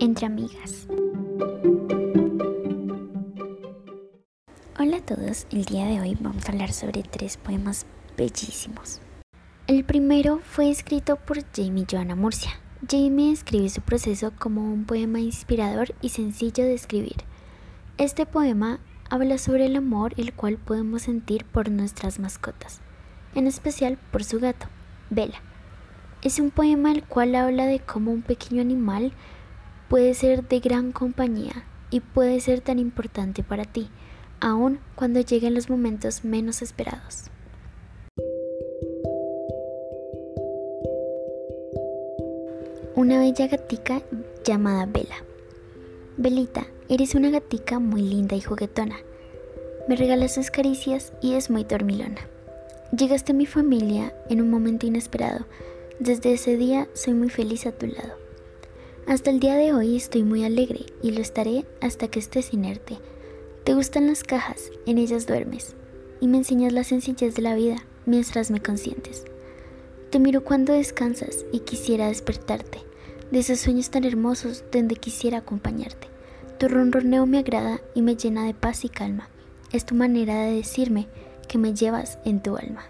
entre amigas. Hola a todos, el día de hoy vamos a hablar sobre tres poemas bellísimos. El primero fue escrito por Jamie Joanna Murcia. Jamie escribe su proceso como un poema inspirador y sencillo de escribir. Este poema habla sobre el amor el cual podemos sentir por nuestras mascotas, en especial por su gato, Bella. Es un poema el cual habla de cómo un pequeño animal puede ser de gran compañía y puede ser tan importante para ti, aun cuando lleguen los momentos menos esperados. Una bella gatica llamada Bella. Belita, eres una gatica muy linda y juguetona. Me regalas sus caricias y es muy dormilona. Llegaste a mi familia en un momento inesperado. Desde ese día soy muy feliz a tu lado. Hasta el día de hoy estoy muy alegre y lo estaré hasta que estés inerte. Te gustan las cajas, en ellas duermes y me enseñas la sencillez de la vida mientras me consientes. Te miro cuando descansas y quisiera despertarte de esos sueños tan hermosos donde quisiera acompañarte. Tu ronroneo me agrada y me llena de paz y calma. Es tu manera de decirme que me llevas en tu alma.